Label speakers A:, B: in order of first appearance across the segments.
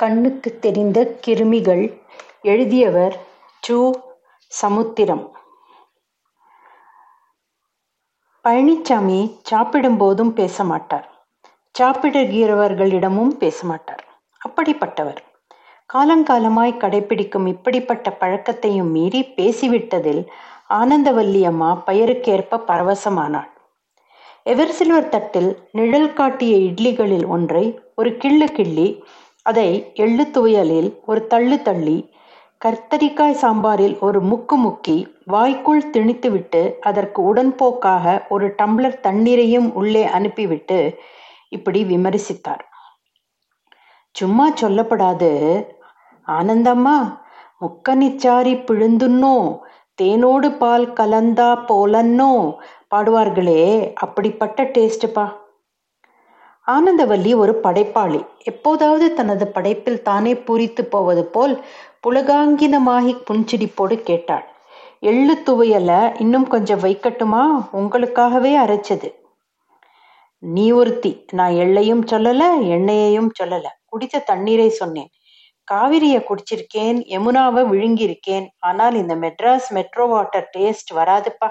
A: கண்ணுக்குத் தெரிந்த கிருமிகள் எழுதியவர் சு. சமுத்திரம். பழனிச்சாமி பேச மாட்டார் சாப்பிடுகிறவர்களிடமும் பேச மாட்டார் அப்படிப்பட்டவர். காலங்காலமாய் கடைப்பிடிக்கும் இப்படிப்பட்ட பழக்கத்தையும் மீறி பேசிவிட்டதில் ஆனந்தவல்லி அம்மா பெயருக்கேற்ப பரவசமானாள். எவர்சில்வர் தட்டில் நிழல் காட்டிய இட்லிகளில் ஒன்றை ஒரு கிள்ளு கிள்ளி, அதை எள்ளு துவையலில் ஒரு தள்ளு தள்ளி, கர்த்தரிக்காய் சாம்பாரில் ஒரு முக்கு முக்கி, வாய்க்குள் திணித்துவிட்டு அதற்கு உடன்போக்காக ஒரு டம்ளர் தண்ணீரையும் உள்ளே அனுப்பிவிட்டு இப்படி விமரிசித்தார். சும்மா சொல்லப்படாது ஆனந்தம்மா முக்கனிச்சாரி பிழுந்துன்னோ தேனோடு பால் கலந்தா போலன்னோ பாடுவார்களே அப்படிப்பட்ட டேஸ்ட்டுப்பா ஆனந்தவல்லி ஒரு படைப்பாளி. எப்போதாவது தனது படைப்பில் தானே பூரித்துப் போவது போல் புளகாங்கிதமாகிப் புன்சிரிப்போடு கேட்டாள். எள்ளு துவையல இன்னும் கொஞ்சம் வைக்கட்டுமா? உங்களுக்காகவே அரைச்சது. நீ ஒருத்தி. நான் எள்ளையும் சொல்லல எண்ணெயையும் சொல்லல. குடித்த தண்ணீரை சொன்னேன். காவிரிய குடிச்சிருக்கேன் யமுனாவை விழுங்கியிருக்கேன். ஆனால் இந்த மெட்ராஸ் மெட்ரோ வாட்டர் டேஸ்ட் வராதுப்பா.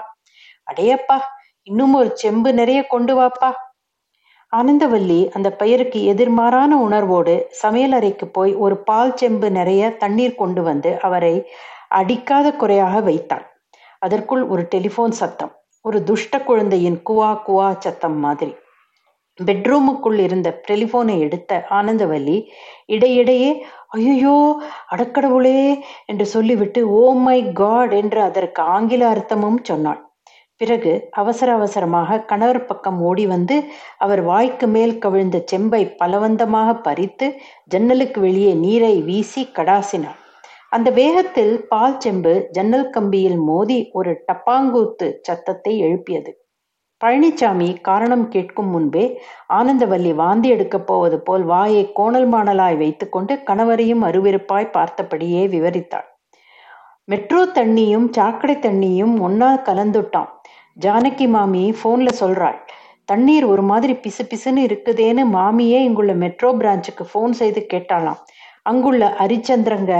A: அடையப்பா இன்னும் ஒரு செம்பு நிறைய கொண்டு வாப்பா. ஆனந்தவல்லி அந்த பெயருக்கு எதிர்மாறான உணர்வோடு சமையலறைக்கு போய் ஒரு பால் செம்பு நிறைய தண்ணீர் கொண்டு வந்து அவரை அடிக்காத குறையாக வைத்தாள். அதற்குள் ஒரு டெலிபோன் சத்தம். ஒரு துஷ்ட குழந்தையின் குவா குவா சத்தம் மாதிரி. பெட்ரூமுக்குள் இருந்த டெலிபோனை எடுத்த ஆனந்தவல்லி இடையிடையே ஐயையோ அடக்கடவுளே என்று சொல்லிவிட்டு ஓ மை காட் என்று அதற்கு ஆங்கில அர்த்தமும் சொன்னாள். பிறகு அவசர அவசரமாக கணவர் பக்கம் ஓடி வந்து அவர் வாய்க்கு மேல் கவிழ்ந்த செம்பை பலவந்தமாக பறித்து ஜன்னலுக்கு வெளியே நீரை வீசி கடாசினார் அந்த வேகத்தில் பால் செம்பு ஜன்னல் கம்பியில் மோதி ஒரு டப்பாங்கூத்து சத்தத்தை எழுப்பியது. பழனிச்சாமி காரணம் கேட்கும் முன்பே ஆனந்தவல்லி வாந்தி எடுக்கப் போவது போல் வாயை கோணல் மாணலாய் வைத்துக்கொண்டு கணவரையும் அருவிருப்பாய் பார்த்தபடியே விவரித்தாள். மெட்ரோ தண்ணியும் சாக்கடை தண்ணியும் ஒன்னா கலந்துட்டான் ஜானகி மாமி ஃபோனில் சொல்கிறாள் தண்ணீர் ஒரு மாதிரி பிசு பிசுன்னு இருக்குதேன்னு மாமியே இங்குள்ள மெட்ரோ பிரான்ச்சுக்கு ஃபோன் செய்து கேட்டாலாம் அங்குள்ள ஹரிச்சந்திரங்க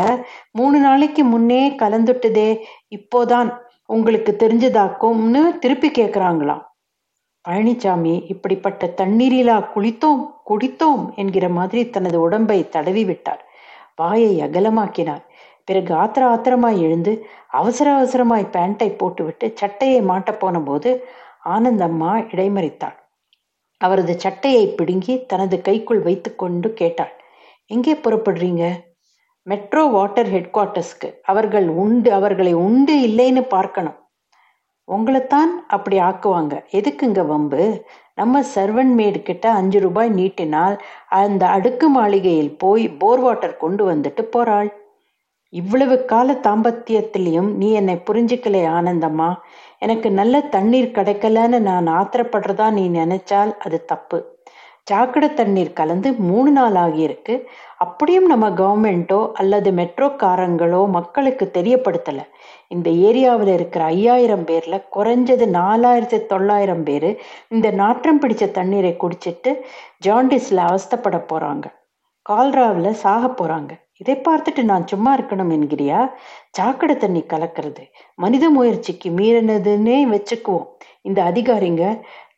A: மூணு நாளைக்கு முன்னே கலந்துட்டுதே இப்போதான் உங்களுக்கு தெரிஞ்சதாக்கும்னு திருப்பி கேட்குறாங்களாம் பழனிச்சாமி இப்படிப்பட்ட தண்ணீரிலா குளித்தோம் குடித்தோம் என்கிற மாதிரி தனது உடம்பை தடவி விட்டார். வாயை அகலமாக்கினார். பிறகு ஆத்திர ஆத்திரமாய் எழுந்து அவசர அவசரமாய் பேண்டை போட்டுவிட்டு சட்டையை மாட்டப்போன போது ஆனந்தம்மா இடைமறித்தாள். அவரது சட்டையை பிடுங்கி தனது கைக்குள் வைத்துக்கொண்டு கேட்டாள். எங்கே புறப்படுறீங்க? மெட்ரோ வாட்டர் ஹெட் குவார்ட்டர்ஸ்க்கு. அவர்கள் உண்டு அவர்களை உண்டு இல்லைன்னு பார்க்கணும். உங்களைத்தான் அப்படி ஆக்குவாங்க. எதுக்குங்க வம்பு? நம்ம சர்வன் மேடு கிட்ட அஞ்சு ரூபாய் நீட்டினால் அந்த அடுக்கு மாளிகையில் போய் போர் வாட்டர் கொண்டு வந்துட்டு போறாள். இவ்வளவு கால தாம்பத்தியத்திலையும் நீ என்னை புரிஞ்சுக்கலே ஆனந்தம்மா. எனக்கு நல்ல தண்ணீர் கிடைக்கலன்னு நான் ஆத்திரப்படுறதா நீ நினைச்சால் அது தப்பு. சாக்கடை தண்ணீர் கலந்து மூணு நாள் ஆகியிருக்கு. அப்படியும் நம்ம கவர்மெண்ட்டோ அல்லது மெட்ரோக்காரங்களோ மக்களுக்கு தெரியப்படுத்தல. இந்த ஏரியாவில் இருக்கிற ஐயாயிரம் பேர்ல குறைஞ்சது நாலாயிரத்து தொள்ளாயிரம் பேர் இந்த நாற்றம் பிடிச்ச தண்ணீரை குடிச்சிட்டு ஜாண்டிஸில் அவஸ்தைப்படப் போகிறாங்க கால்ராவில் சாகப் போகிறாங்க இதை பார்த்துட்டு நான் சும்மா இருக்கணும் என்கிறியா? சாக்கடை தண்ணி கலக்கிறது மனித முயற்சிக்கு மீறினதுன்னே வச்சுக்குவோம். இந்த அதிகாரிங்க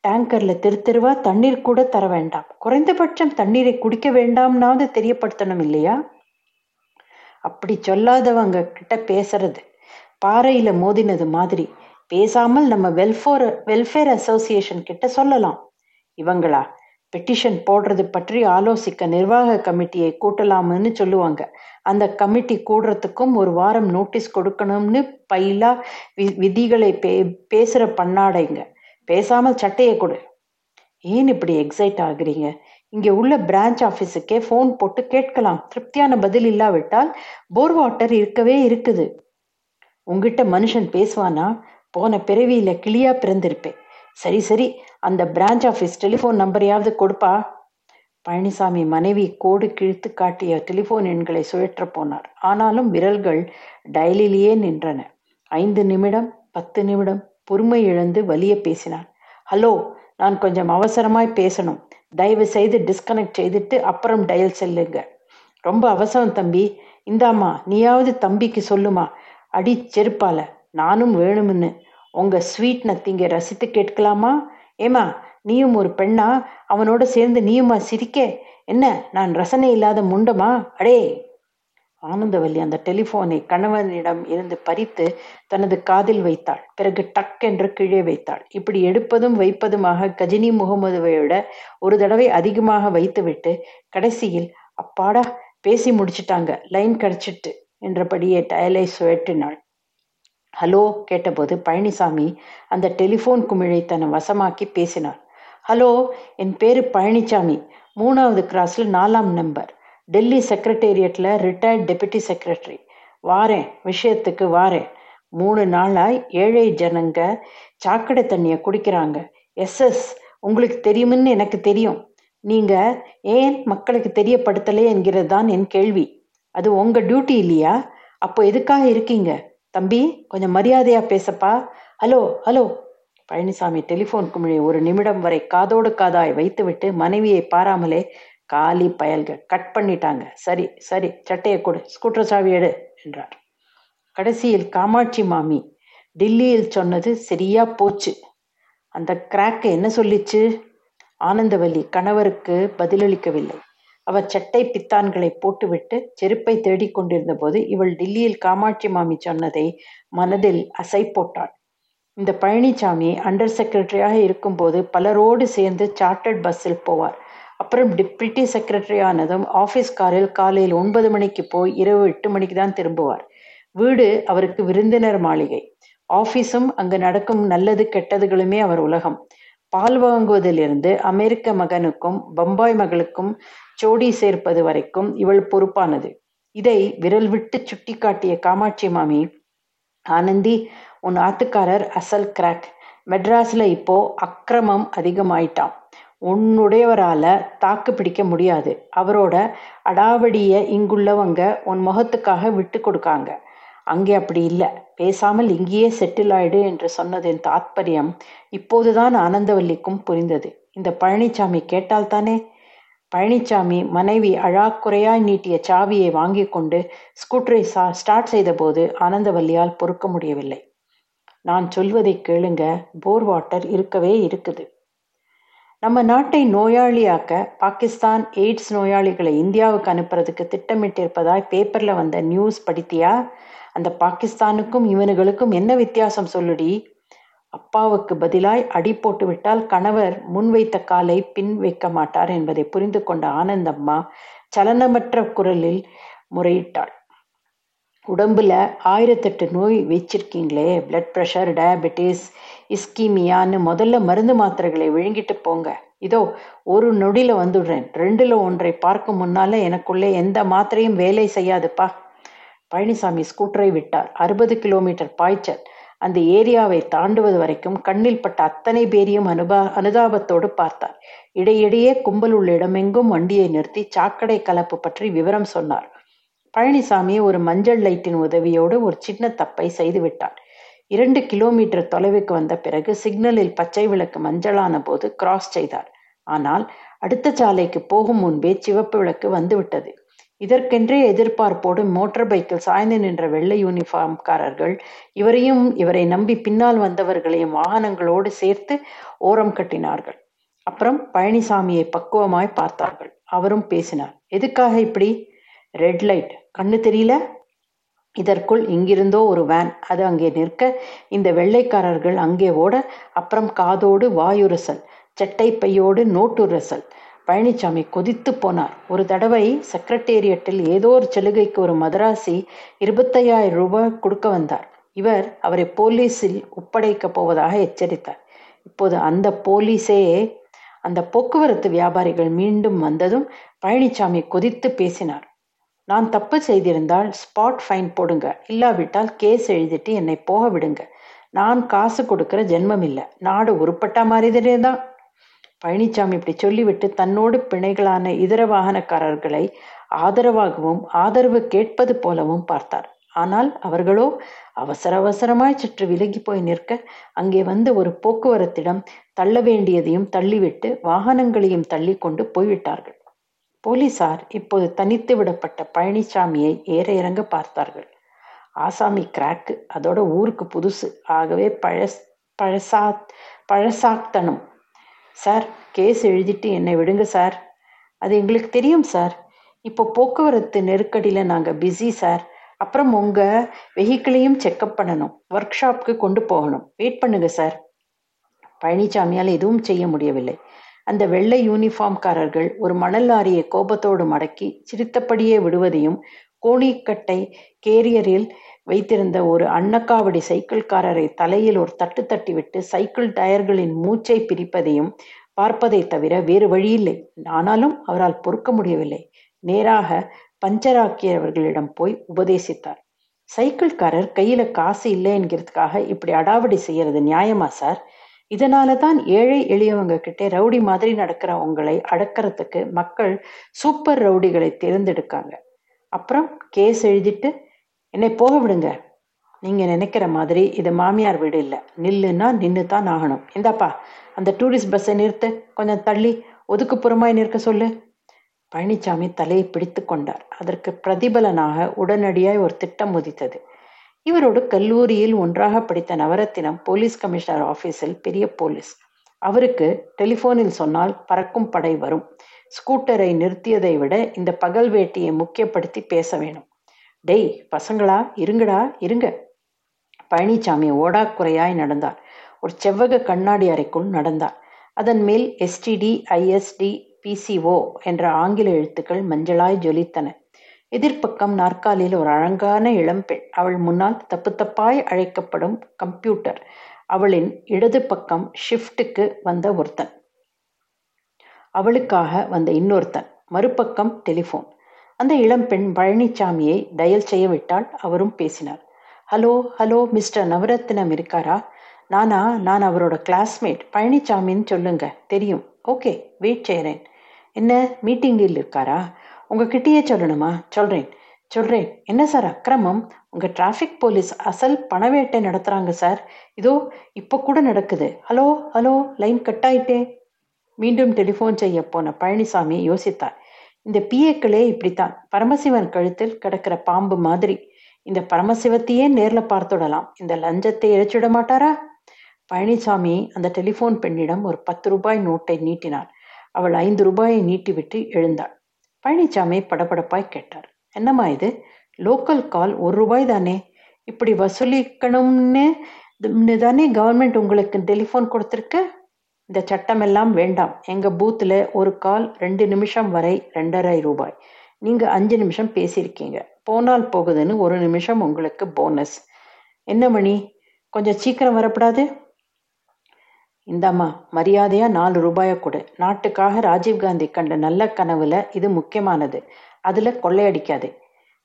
A: டேங்கர்ல தெரு தெருவா தண்ணீர் கூட தர வேண்டாம். குறைந்தபட்சம் தண்ணீரை குடிக்க வேண்டாம்னாவது தெரியப்படுத்தணும் இல்லையா? அப்படி சொல்லாதவங்க கிட்ட பேசுறது பாறையில மோதினது மாதிரி. பேசாமல் நம்ம வெல்ஃபோர் வெல்ஃபேர் அசோசியேஷன் கிட்ட சொல்லலாம். இவங்களா பெட்டிஷன் போடுறது பற்றி ஆலோசிக்க நிர்வாக கமிட்டியை கூட்டலாம்னு சொல்லுவாங்க. அந்த கமிட்டி கூடுறதுக்கும் ஒரு வாரம் நோட்டீஸ் கொடுக்கணும்னு பைலா விதிகளை பே பேசுற பண்ணாடைங்க. பேசாமல் சட்டையை கொடு. ஏன் இப்படி எக்ஸைட் ஆகுறீங்க? இங்கே உள்ள பிரான்ச் ஆஃபீஸுக்கே ஃபோன் போட்டு கேட்கலாம். திருப்தியான பதில் இல்லாவிட்டால் போர் வாட்டர் இருக்கவே இருக்குது. உங்கிட்ட மனுஷன் பேசுவானா? போன பிறவியில் கிளியாக பிறந்திருப்பேன். சரி சரி அந்த பிரான்ச் ஆஃபீஸ் டெலிஃபோன் நம்பரையாவது கொடுப்பா. பழனிசாமி மனைவி கோடு கிழித்து காட்டிய டெலிஃபோன் எண்களை சுழற்றப் போனார். ஆனாலும் விரல்கள் டயலிலேயே நின்றன. ஐந்து நிமிடம் பத்து நிமிடம் பொறுமை இழந்து வலிய பேசினார். ஹலோ நான் கொஞ்சம் அவசரமாய் பேசணும். தயவு செய்து டிஸ்கனெக்ட் செய்துட்டு அப்புறம் டயல் செல்லுங்க. ரொம்ப அவசரம் தம்பி இந்தாம்மா நீயாவது தம்பிக்கு சொல்லுமா அடி செருப்பால நானும் வேணும்னு உங்கள் ஸ்வீட் நத்திங்க ரசித்து கேட்கலாமா? ஏமா நீயும் ஒரு பெண்ணா? அவனோட சேர்ந்து நீயுமா சிரிக்க? என்ன நான் ரசனை இல்லாத முண்டமா? அடே! ஆனந்தவல்லி அந்த டெலிஃபோனை கணவனிடம் இருந்து பறித்து தனது காதில் வைத்தாள். பிறகு டக் என்று கீழே வைத்தாள். இப்படி எடுப்பதும் வைப்பதுமாக கஜினி முகமதுவை விட ஒரு தடவை அதிகமாக வைத்துவிட்டு கடைசியில் அப்பாடா பேசி முடிச்சிட்டாங்க. லைன் கிடைச்சிட்டு என்றபடியே டயலை சுழற்றினாள். ஹலோ கேட்டபோது பழனிசாமி அந்த டெலிஃபோன் குமிழை தன்னை வசமாக்கி பேசினார். ஹலோ என் பேரு பழனிசாமி. மூணாவது கிராஸில் நாலாம் நம்பர் டெல்லி செக்ரட்டேரியட்டில் ரிட்டையர்ட் டெபுட்டி செக்ரட்டரி வாரேன் விஷயத்துக்கு வாரேன். மூணு நாளாக ஏழை ஜனங்க சாக்கடை தண்ணியை குடிக்கிறாங்க. எஸ்எஸ் உங்களுக்கு தெரியும்னு எனக்கு தெரியும். நீங்கள் ஏன் மக்களுக்கு தெரியப்படுத்தலை என்கிறது தான் என் கேள்வி. அது உங்கள் டியூட்டி இல்லையா? அப்போ எதுக்காக இருக்கீங்க? தம்பி கொஞ்சம் மரியாதையா பேசப்பா. Hello hello. பழனிசாமி டெலிஃபோன் குமிழை ஒரு நிமிடம் வரை காதோடு காதாய் வைத்துவிட்டு மனைவியை பாராமலே காலி பயல்கள் கட் பண்ணிட்டாங்க. சரி சரி சட்டையை கொடு ஸ்கூட்டர் சாவி எடு என்றார். கடைசியில் காமாட்சி மாமி டில்லியில் சொன்னது சரியா போச்சு. அந்த கிராக்கு என்ன சொல்லிச்சு? ஆனந்தவல்லி கணவருக்கு பதிலளிக்கவில்லை. அவர் சட்டை பித்தான்களை போட்டுவிட்டு செருப்பை தேடிக் கொண்டிருந்த போது இவள் டில்லியில் காமாட்சி மாமி சொன்னதை மனதில் அசை போட்டாள். இந்த பழனிசாமி அண்டர் செக்ரட்டரியாக இருக்கும்போது பலரோடு சேர்ந்து சார்ட்டர்ட் பஸ்ஸில் போவார். அப்புறம் டிப்யூட்டி செக்ரட்டரி ஆனதும் ஆஃபீஸ் காரில் காலையில் ஒன்பது மணிக்கு போய் இரவு எட்டு மணிக்கு தான் திரும்புவார். வீடு அவருக்கு விருந்தினர் மாளிகை. ஆஃபீஸும் அங்கு நடக்கும் நல்லது கெட்டதுகளுமே அவர் உலகம். பால் வாங்குவதிலிருந்து அமெரிக்க மகனுக்கும் பம்பாய் மகளுக்கும் ஜோடி சேர்ப்பது வரைக்கும் இவள் பொறுப்பானது. இதை விரல் விட்டு சுட்டி காட்டிய காமாட்சி மாமி ஆனந்தி உன் ஆத்துக்காரர் அசல் கிராக். மெட்ராஸ்ல இப்போ அக்கிரமம் அதிகமாயிட்டான். உன்னுடையவரால தாக்கு பிடிக்க முடியாது. அவரோட அடாவடிய இங்குள்ளவங்க உன் முகத்துக்காக விட்டு கொடுக்காங்க. அங்கே அப்படி இல்லை. பேசாமல் இங்கேயே செட்டில் ஆயிடு என்று சொன்னதின் தாத்பரியம் இப்போதுதான் ஆனந்தவல்லிக்கும் புரிந்தது. இந்த பழனிசாமி கேட்டால்தானே பழனிசாமி மனைவி அழாக்குறையாய் நீட்டிய சாவியை வாங்கி கொண்டு ஸ்கூட்டரை சா ஸ்டார்ட் செய்தபோது ஆனந்தவல்லியால் பொறுக்க முடியவில்லை. நான் சொல்வதை கேளுங்க போர் வாட்டர் இருக்கவே இருக்குது. நம்ம நாட்டை நோயாளியாக்க பாகிஸ்தான் எய்ட்ஸ் நோயாளிகளை இந்தியாவுக்கு அனுப்புறதுக்கு திட்டமிட்டிருப்பதாய் பேப்பரில் வந்த நியூஸ் படித்தியா? அந்த பாகிஸ்தானுக்கும் இவனுகளுக்கும் என்ன வித்தியாசம் சொல்லுடி? அப்பாவுக்கு பதிலாய் அடி போட்டுவிட்டால் கணவர் முன்வைத்த காலை பின் வைக்க மாட்டார் என்பதை புரிந்து கொண்ட ஆனந்தம்மா சலனமற்ற குரலில் முறையிட்டாள். உடம்புல ஆயிரத்தெட்டு நோய் வச்சிருக்கீங்களே பிளட் ப்ரெஷர் டயபெட்டிஸ் இஸ்கீமியான்னு முதல்ல மருந்து மாத்திரைகளை விழுங்கிட்டு போங்க. இதோ ஒரு நொடியில் வந்துடுறேன். ரெண்டில் ஒன்றை பார்க்கும் முன்னால எனக்குள்ளே எந்த மாத்திரையும் வேலை செய்யாதுப்பா. பழனிசாமி ஸ்கூட்டரை விட்டார். அறுபது கிலோமீட்டர் பாய்ச்சல். அந்த ஏரியாவை தாண்டுவது வரைக்கும் கண்ணில் பட்ட அத்தனை பேரையும் அனுபா அனுதாபத்தோடு பார்த்தார். இடையிடையே கும்பல் உள்ள இடமெங்கும் வண்டியை நிறுத்தி சாக்கடை கலப்பு பற்றி விவரம் சொன்னார். பழனிசாமி ஒரு மஞ்சள் லைட்டின் உதவியோடு ஒரு சின்ன தப்பை செய்துவிட்டார் இரண்டு கிலோமீட்டர் தொலைவுக்கு வந்த பிறகு சிக்னலில் பச்சை விளக்கு மஞ்சளான போது கிராஸ் செய்தார். ஆனால் அடுத்த சாலைக்கு போகும் முன்பே சிவப்பு விளக்கு வந்துவிட்டது. இதற்கென்றே எதிர்பார்ப்போடு மோட்டார் பைக்கில் சாய்ந்து நின்ற வெள்ளை யூனிஃபார்ம்காரர்கள் இவரையும் இவரை நம்பி பின்னால் வந்தவர்களையும் வாகனங்களோடு சேர்த்து ஓரம் கட்டினார்கள். அப்புறம் பழனிசாமியை பக்குவமாய் பார்த்தார்கள். அவரும் பேசினார். எதுக்காக இப்படி? ரெட் லைட் கண்ணு தெரியல? இதற்குள் இங்கிருந்தோ ஒரு வேன் அது அங்கே நிற்க இந்த வெள்ளைக்காரர்கள் அங்கே ஓட அப்புறம் காதோடு வாயுரசல் சட்டை பையோடு நோட்டுரசல் பழனிசாமி கொதித்து போனார். ஒரு தடவை செக்ரட்டேரியட்டில் ஏதோ ஒரு சலுகைக்கு ஒரு மதராசி இருபத்தையாயிரம் ரூபாய் கொடுக்க வந்தார். இவர் அவரை போலீஸில் ஒப்படைக்கப் போவதாக எச்சரித்தார். இப்போது அந்த போலீஸே அந்த போக்குவரத்து வியாபாரிகள் மீண்டும் வந்ததும் பழனிசாமி கொதித்து பேசினார். நான் தப்பு செய்திருந்தால் ஸ்பாட் ஃபைன் போடுங்க. இல்லாவிட்டால் கேஸ் எழுதிட்டு என்னை போக விடுங்க. நான் காசு கொடுக்கிற ஜென்மம் இல்லை. நாடு உருப்பட்டா மாதிரி தான் பழனிசாமி இப்படி சொல்லிவிட்டு தன்னோடு பிணைகளான இதர வாகனக்காரர்களை ஆதரவாகவும் ஆதரவு கேட்பது போலவும் பார்த்தார். ஆனால் அவர்களோ அவசர அவசரமாய் சற்று விலகி போய் நிற்க அங்கே வந்து ஒரு போக்குவரத்திடம் தள்ள வேண்டியதையும் தள்ளிவிட்டு வாகனங்களையும் தள்ளி கொண்டு போய்விட்டார்கள். போலீசார் இப்போது தனித்து விடப்பட்ட பழனிசாமியை ஏற இறங்க பார்த்தார்கள். ஆசாமி கிராக்கு அதோட ஊருக்கு புதுசு. ஆகவே பழஸ் பழசா பழசாத்தனம். சார் கேஸ் எழுதிட்டு என்னை விடுங்க சார். அது எங்களுக்கு தெரியும் சார். இப்போ போக்குவரத்து நெருக்கடியில் நாங்கள் பிஸி சார். அப்புறம் உங்கள் வெஹிக்கிளையும் செக்கப் பண்ணணும். ஒர்க் ஷாப்க்கு கொண்டு போகணும். வெயிட் பண்ணுங்க சார். பழனிசாமியால் எதுவும் செய்ய முடியவில்லை. அந்த வெள்ளை யூனிஃபார்ம்காரர்கள் ஒரு மணல் லாரியை கோபத்தோடு மடக்கி சிரித்தபடியே விடுவதையும் கோணிக்கட்டை கேரியரில் வைத்திருந்த ஒரு அன்னக்காவடி சைக்கிள்காரரை தலையில் ஒரு தட்டு தட்டி விட்டு சைக்கிள் டயர்களின் மூச்சை பிரிப்பதையும் பார்ப்பதை தவிர வேறு வழியில்லை. ஆனாலும் அவரால் பொறுக்க முடியவில்லை. நேராக பஞ்சராக்கியவர்களிடம் போய் உபதேசித்தார். சைக்கிள்காரர் கையில காசு இல்லை என்கிறதுக்காக இப்படி அடாவடி செய்யறது நியாயமா சார்? இதனால தான் ஏழை எளியவங்க கிட்டே ரவுடி மாதிரி நடக்கிற உங்களை அடக்கிறதுக்கு மக்கள் சூப்பர் ரவுடிகளை தேர்ந்தெடுக்காங்க. அப்புறம் கேஸ் எழுதிட்டு என்னை போக விடுங்க. நீங்க நினைக்கிற மாதிரி இது மாமியார் வீடு இல்லை. நில்லுன்னா நின்று தான் ஆகணும். இந்தாப்பா அந்த டூரிஸ்ட் பஸ்ஸை நிறுத்து. கொஞ்சம் தள்ளி ஒதுக்குப்புறமாய் நிற்க சொல்லு. பழனிசாமி தலையை பிடித்து கொண்டார். அதற்கு பிரதிபலனாக உடனடியாய் ஒரு திட்டம் உதித்தது. இவரோடு கல்லூரியில் ஒன்றாக படித்த நவரத்தினம் போலீஸ் கமிஷனர் ஆஃபீஸில் பெரிய போலீஸ். அவருக்கு டெலிஃபோனில் சொன்னால் பறக்கும் படை வரும். ஸ்கூட்டரை நிறுத்தியதை விட இந்த பகல் வேட்டியை முக்கியப்படுத்தி பேச வேணும். டெய் பசங்களா இருங்கடா இருங்க. பழனிசாமி ஓடாக்குறையாய் நடந்தார் ஒரு செவ்வக கண்ணாடி அறைக்குள் நடந்தார் அதன் மேல் எஸ்டிடி ஐஎஸ்டி பிசிஓ என்ற ஆங்கில எழுத்துக்கள் மஞ்சளாய் ஜொலித்தன. எதிர்ப்பக்கம் நாற்காலியில் ஒரு அழகான இளம்பெண். அவள் முன்னால் தப்பு தப்பாய் அழைக்கப்படும் கம்ப்யூட்டர் அவளின் இடது பக்கம் ஷிஃப்ட்டுக்கு வந்த ஒருத்தன். அவளுக்காக வந்த இன்னொருத்தன் மறுபக்கம் டெலிஃபோன். அந்த இளம்பெண் பழனிசாமியை டயல் செய்ய விட்டால் அவரும் பேசினார். ஹலோ ஹலோ மிஸ்டர் நவரத்னம் இருக்காரா? நானா நான் அவரோட கிளாஸ்மேட். பழனிசாமின்னு சொல்லுங்க தெரியும். ஓகே வெயிட் செய்கிறேன் என்ன மீட்டிங்கில் இருக்காரா? உங்ககிட்டயே சொல்லணுமா? சொல்கிறேன் சொல்கிறேன் என்ன சார் அக்கிரமம்? உங்கள் டிராஃபிக் போலீஸ் அசல் பணவேட்டை நடத்துகிறாங்க சார். இதோ இப்போ கூட நடக்குது. ஹலோ ஹலோ லைன் கட் ஆயிட்டே மீண்டும் டெலிஃபோன் செய்ய போன பழனிசாமி யோசித்தார். இந்த பிஏக்களே இப்படித்தான். பரமசிவன் கழுத்தில் கிடக்கிற பாம்பு மாதிரி. இந்த பரமசிவத்தையே நேரில் பார்த்துடலாம். இந்த லஞ்சத்தை இழைச்சிட மாட்டாரா? பழனிசாமி அந்த டெலிஃபோன் பெண்ணிடம் ஒரு பத்து ரூபாய் நோட்டை நீட்டினார் அவள் ஐந்து ரூபாயை நீட்டிவிட்டு எழுந்தாள். பழனிசாமி படபடப்பாய் கேட்டார். என்னம்மா இது? லோக்கல் கால் ஒரு ரூபாய் தானே? இப்படி வசூலிக்கணும்னு தானே கவர்மெண்ட் உங்களுக்கு டெலிஃபோன் கொடுத்துருக்கு? இந்த சட்டமெல்லாம் வேண்டாம். எங்கள் பூத்தில் ஒரு கால் ரெண்டு நிமிஷம் வரை ரெண்டரை ரூபாய். நீங்கள் அஞ்சு நிமிஷம் பேசியிருக்கீங்க. போனால் போகுதுன்னு ஒரு நிமிஷம் உங்களுக்கு போனஸ் என்ன மணி? கொஞ்சம் சீக்கிரம் வரப்படாது? இந்தாம்மா மரியாதையா நாலு ரூபாயை கொடு. நாட்டுக்காக ராஜீவ்காந்தி கண்ட நல்ல கனவுல இது முக்கியமானது. அதுல கொள்ளையடிக்காது.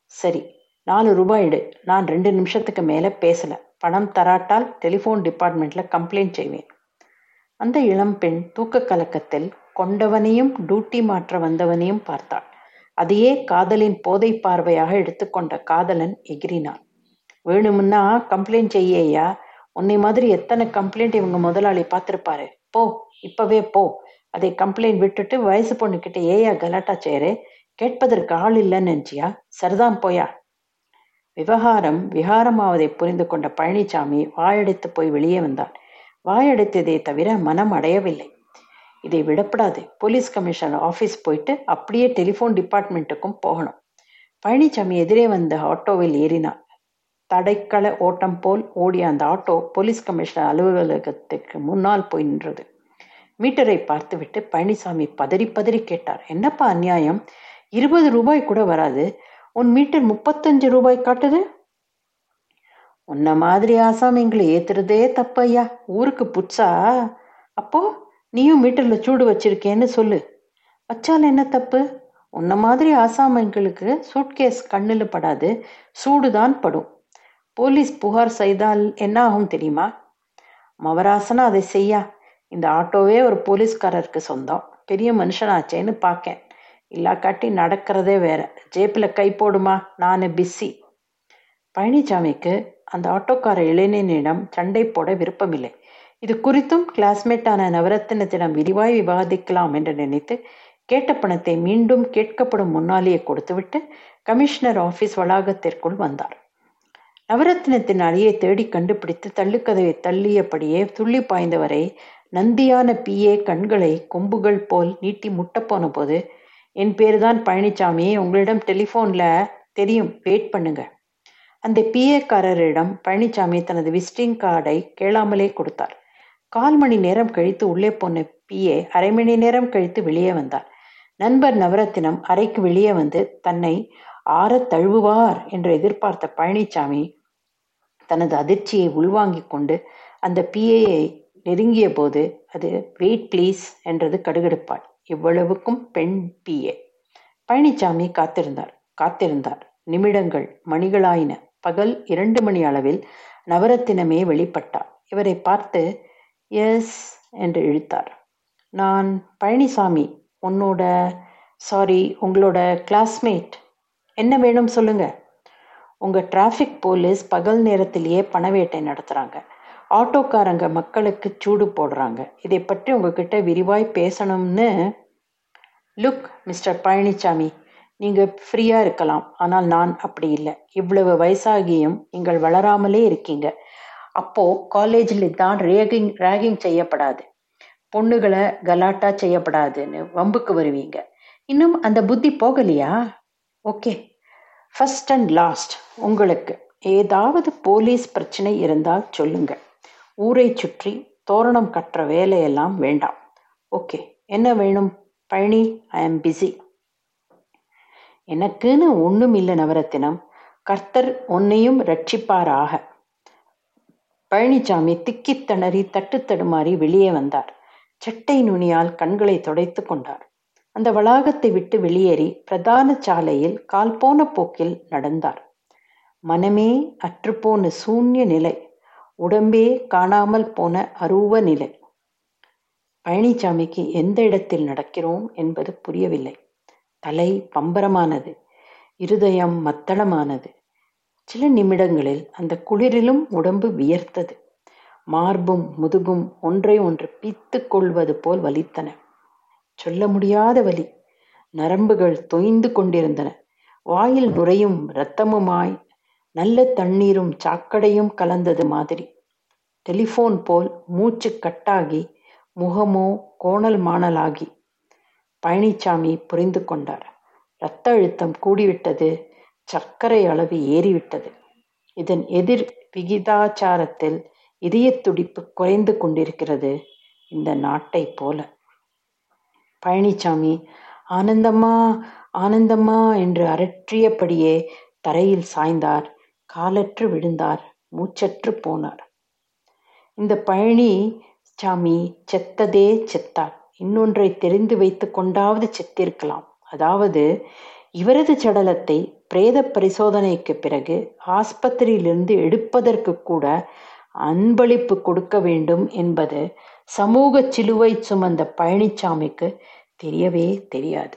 A: சரி நாலு ரூபாய் எடு. நான் ரெண்டு நிமிஷத்துக்கு மேல பேசல. பணம் தராட்டால் டெலிஃபோன் டிபார்ட்மெண்ட்ல கம்ப்ளைண்ட் செய்வேன். அந்த இளம்பெண் தூக்க கலக்கத்தில் கொண்டவனையும் டூட்டி மாற்ற வந்தவனையும் பார்த்தாள். அதையே காதலின் போதை பார்வையாக எடுத்துக்கொண்ட காதலன் எகிரினான் வேணுமுன்னா கம்ப்ளைண்ட் செய்யையா? உன்னை மாதிரி எத்தனை கம்ப்ளைண்ட் இவங்க முதலாளி பார்த்துருப்பாரு. போ இப்பவே போ. அதை கம்ப்ளைண்ட் விட்டுட்டு வயசு பொண்ணுக்கிட்ட ஏயா கலாட்டா செய்யறே? கேட்பதற்கு ஆள் இல்லைன்னு நினைச்சியா? சரிதான் போயா. விவகாரம் விகாரமாவதை புரிந்து கொண்ட பழனிசாமி வாயடைத்து போய் வெளியே வந்தான். வாயடைத்ததை தவிர மனம் அடையவில்லை. இதை விடப்படாது. போலீஸ் கமிஷனர் ஆஃபீஸ் போயிட்டு அப்படியே டெலிஃபோன் டிபார்ட்மெண்ட்டுக்கும் போகணும். பழனிசாமி எதிரே வந்த ஆட்டோவில் ஏறினார். தடைக்கள ஓட்டம் போல் ஓடிய அந்த ஆட்டோ போலீஸ் கமிஷனர் அலுவலகத்துக்கு முன்னால் போய் நின்றது. மீட்டரை பார்த்துவிட்டு பழனிசாமி பதறி பதறி கேட்டார். என்னப்பா அநியாயம்? இருபது ரூபாய் கூட வராது. உன் மீட்டர் முப்பத்தஞ்சு ரூபாய் காட்டுது? உன்ன மாதிரி ஆசாமிங்களை ஏத்துறதே தப்பையா ஊருக்கு புட்சா? அப்போ நீயும் மீட்டர்ல சூடு வச்சிருக்கேன்னு சொல்லு. வச்சால் என்ன தப்பு? உன்ன மாதிரி ஆசாமிங்களுக்கு சூட்கேஸ் கண்ணில் படாது சூடுதான் படும். போலீஸ் புகார் செய்தால் என்ன ஆகும் தெரியுமா? மவராசனா அதை செய்யா. இந்த ஆட்டோவே ஒரு போலீஸ்காரருக்கு சொந்தம். பெரிய மனுஷனாச்சேன்னு பார்க்கேன் இல்லா காட்டி நடக்கிறதே வேற. ஜேப்பில் கை போடுமா? நான் பிஸி. பழனிசாமிக்கு அந்த ஆட்டோக்கார இளைஞனிடம் சண்டை போட விருப்பமில்லை. இது குறித்தும் கிளாஸ்மேட்டான நவரத்தினத்திடம் விரிவாய் விவாதிக்கலாம் என்று நினைத்து கேட்ட பணத்தை மீண்டும் கேட்கப்படும் முன்னாலேயே கொடுத்துவிட்டு கமிஷனர் ஆஃபீஸ் வளாகத்திற்குள் வந்தார். நவரத்தினத்தின் அழியை தேடி கண்டுபிடித்து தள்ளுக்கதவை தள்ளியபடியே துள்ளி பாய்ந்தவரை நந்தியான பிஏ கண்களை கொம்புகள் போல் நீட்டி முட்டப்போன போது என் பேர் தான் பழனிசாமி உங்களிடம் டெலிஃபோனில் தெரியும் வெயிட் பண்ணுங்கள் அந்த பிஏக்காரரிடம் பழனிசாமி தனது விசிட்டிங் கார்டை கேளாமலே கொடுத்தார். கால் மணி நேரம் கழித்து உள்ளே போன பிஏ அரை மணி நேரம் கழித்து வெளியே வந்தார். நண்பர் நவரத்தினம் அறைக்கு வெளியே வந்து தன்னை ஆற தழுவுவார் என்று எதிர்பார்த்த பழனிசாமி தனது அதிர்ச்சியை உள்வாங்கிக் கொண்டு அந்த பிஏயை நெருங்கிய போது அது வெயிட் ப்ளீஸ் என்றது கடுகடுப்பாள். இவ்வளவுக்கும் பெண் பிஏ பழனிசாமி காத்திருந்தார். காத்திருந்தார். நிமிடங்கள் மணிகளாயின. பகல் இரண்டு மணி அளவில் நவரத்தினமே வெளிப்பட்டார். இவரை பார்த்து எஸ் என்று இழுத்தார். நான் பழனிசாமி உன்னோட சாரி உங்களோட கிளாஸ்மேட் என்ன வேணும் சொல்லுங்க. உங்கள் டிராஃபிக் போலீஸ் பகல் நேரத்திலேயே பணவேட்டை நடத்துகிறாங்க ஆட்டோக்காரங்க மக்களுக்கு சூடு போடுறாங்க. இதை பற்றி உங்ககிட்ட விரிவாய் பேசணும்னு. லுக் மிஸ்டர் பழனிசாமி நீங்க ஃப்ரீயா இருக்கலாம். ஆனால் நான் அப்படி இல்லை. இவ்வளவு வயசாகியும் நீங்கள் வளராமலே இருக்கீங்க. அப்போ காலேஜில் தான் ரேகிங் ரேகிங் செய்யப்படாது. பொண்ணுகளை கலாட்டா செய்யப்படாதுன்னு வம்புக்கு வருவீங்க. இன்னும் அந்த புத்தி போகலையா? ஓகே. ஃபர்ஸ்ட் அண்ட் லாஸ்ட் உங்களுக்கு ஏதாவது போலீஸ் பிரச்சனை இருந்தால் சொல்லுங்க. ஊரை சுற்றி தோரணம் கட்டுற வேலையெல்லாம் வேண்டாம். ஓகே. என்ன வேணும்? பழனி ஐ ஆம் பிஸி எனக்குன்னு ஒன்றும் இல்லை நவரத்தினம். கர்த்தர் உன்னையும் ரட்சிப்பாராக பழனிசாமி திக்கித் தணறி தட்டு தடுமாறி வெளியே வந்தார். சட்டை நுனியால் கண்களை துடைத்து கொண்டார். அந்த வளாகத்தை விட்டு வெளியேறி பிரதான சாலையில் கால் போன போக்கில் நடந்தார். மனமே அற்றுப்போன சூன்ய நிலை. உடம்பே காணாமல் போன அருவ நிலை. பழனிசாமிக்கு எந்த இடத்தில் நடக்கிறோம் என்பது புரியவில்லை. தலை பம்பரமானது இருதயம் மத்தளமானது. சில நிமிடங்களில் அந்த குளிரிலும் உடம்பு வியர்த்தது. மார்பும் முதுகும் ஒன்றை ஒன்று பித்து கொள்வது போல் வலித்தன. சொல்ல முடியாத வலி. நரம்புகள் தொய்ந்து கொண்டிருந்தன. வாயில் நுரையும் இரத்தமுமாய் நல்ல தண்ணீரும் சாக்கடையும் கலந்தது மாதிரி. டெலிஃபோன் போல் மூச்சு கட்டாகி முகமோ கோணல் மாணலாகி. பழனிசாமி புரிந்து கொண்டார். இரத்த அழுத்தம் கூடிவிட்டது. சர்க்கரை அளவு ஏறிவிட்டது. இதன் எதிர் விகிதாச்சாரத்தில் இதய துடிப்பு குறைந்து கொண்டிருக்கிறது. இந்த நாட்டை போல. பழனிசாமி ஆனந்தம்மா ஆனந்தம்மா என்று அரற்றியபடியே தரையில் சாய்ந்தார். காலற்று விழுந்தார். மூச்சற்று போனார். இந்த பழனி சாமி செத்ததே செத்தார். இன்னொன்றை தெரிந்து வைத்து கொண்டாவது செத்திருக்கலாம். அதாவது இவரது சடலத்தை பிரேத பரிசோதனைக்கு பிறகு ஆஸ்பத்திரியிலிருந்து எடுப்பதற்கு கூட அன்பளிப்பு கொடுக்க வேண்டும் என்பது சமூக சிலுவை சுமந்த பழனிசாமிக்கு தெரியவே தெரியாது.